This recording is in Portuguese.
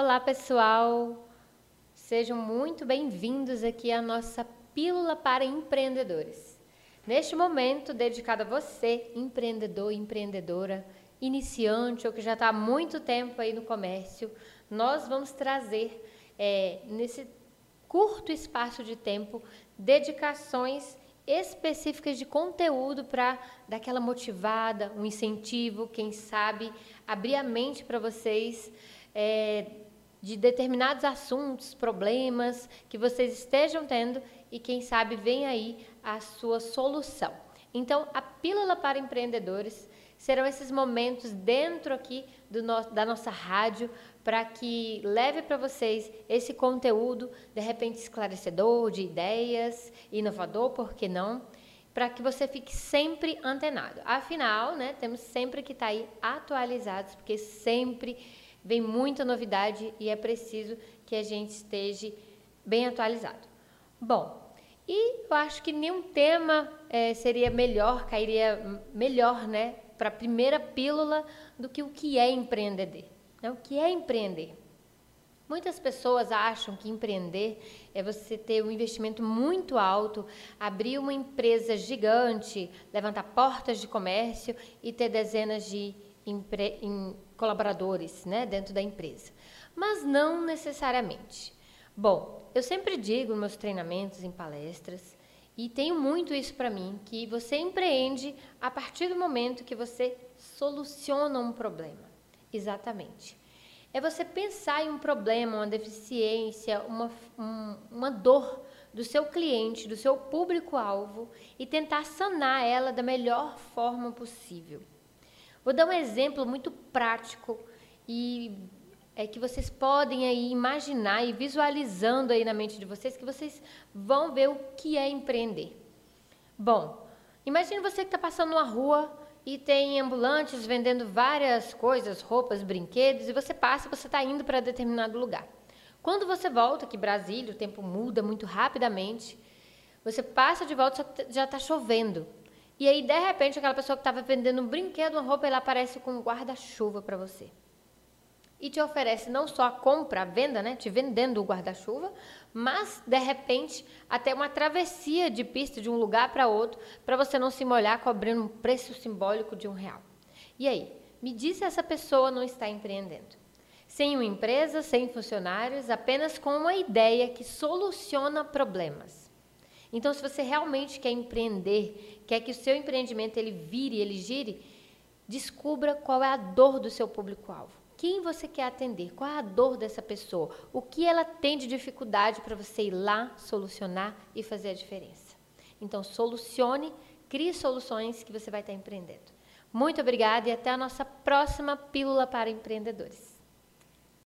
Olá, pessoal! Sejam muito bem-vindos aqui à nossa Pílula para Empreendedores. Neste momento, dedicado a você, empreendedor, empreendedora, iniciante ou que já está há muito tempo aí no comércio, nós vamos trazer é, nesse curto espaço de tempo dedicações específicas de conteúdo para dar aquela motivada, um incentivo, quem sabe abrir a mente para vocês é, de determinados assuntos, problemas que vocês estejam tendo e quem sabe vem aí a sua solução. Então, a pílula para empreendedores serão esses momentos dentro aqui no, da nossa rádio para que leve para vocês esse conteúdo, de repente esclarecedor, de ideias, inovador, por que não? Para que você fique sempre antenado. Afinal, né, temos sempre que estar tá aí atualizados, porque sempre vem muita novidade e é preciso que a gente esteja bem atualizado. Bom, e eu acho que nenhum tema é, seria melhor, cairia melhor, né, para a primeira pílula do que o que é empreender. Né? O que é empreender? Muitas pessoas acham que empreender é você ter um investimento muito alto, abrir uma empresa gigante, levantar portas de comércio e ter dezenas de colaboradores né, dentro da empresa. Mas não necessariamente. Bom, eu sempre digo nos meus treinamentos, em palestras, e tenho muito isso para mim, que você empreende a partir do momento que você soluciona um problema. Exatamente. É você pensar em um problema, uma deficiência, uma, um, uma dor do seu cliente, do seu público-alvo e tentar sanar ela da melhor forma possível. Vou dar um exemplo muito prático e é que vocês podem aí imaginar e visualizando aí na mente de vocês que vocês vão ver o que é empreender. Bom, imagine você que está passando numa rua e tem ambulantes vendendo várias coisas, roupas, brinquedos, e você passa, você está indo para determinado lugar. Quando você volta, que Brasília, o tempo muda muito rapidamente, você passa de volta, já está chovendo. E aí, de repente, aquela pessoa que estava vendendo um brinquedo, uma roupa, ela aparece com um guarda-chuva para você e te oferece não só a compra, a venda, né, te vendendo o guarda-chuva, mas de repente até uma travessia de pista de um lugar para outro, para você não se molhar cobrando um preço simbólico de um real. E aí, me diz se essa pessoa não está empreendendo. Sem uma empresa, sem funcionários, apenas com uma ideia que soluciona problemas. Então, se você realmente quer empreender, quer que o seu empreendimento ele vire, ele gire, descubra qual é a dor do seu público-alvo quem você quer atender, qual é a dor dessa pessoa, o que ela tem de dificuldade para você ir lá solucionar e fazer a diferença. Então, solucione, crie soluções que você vai estar empreendendo. Muito obrigada e até a nossa próxima Pílula para Empreendedores.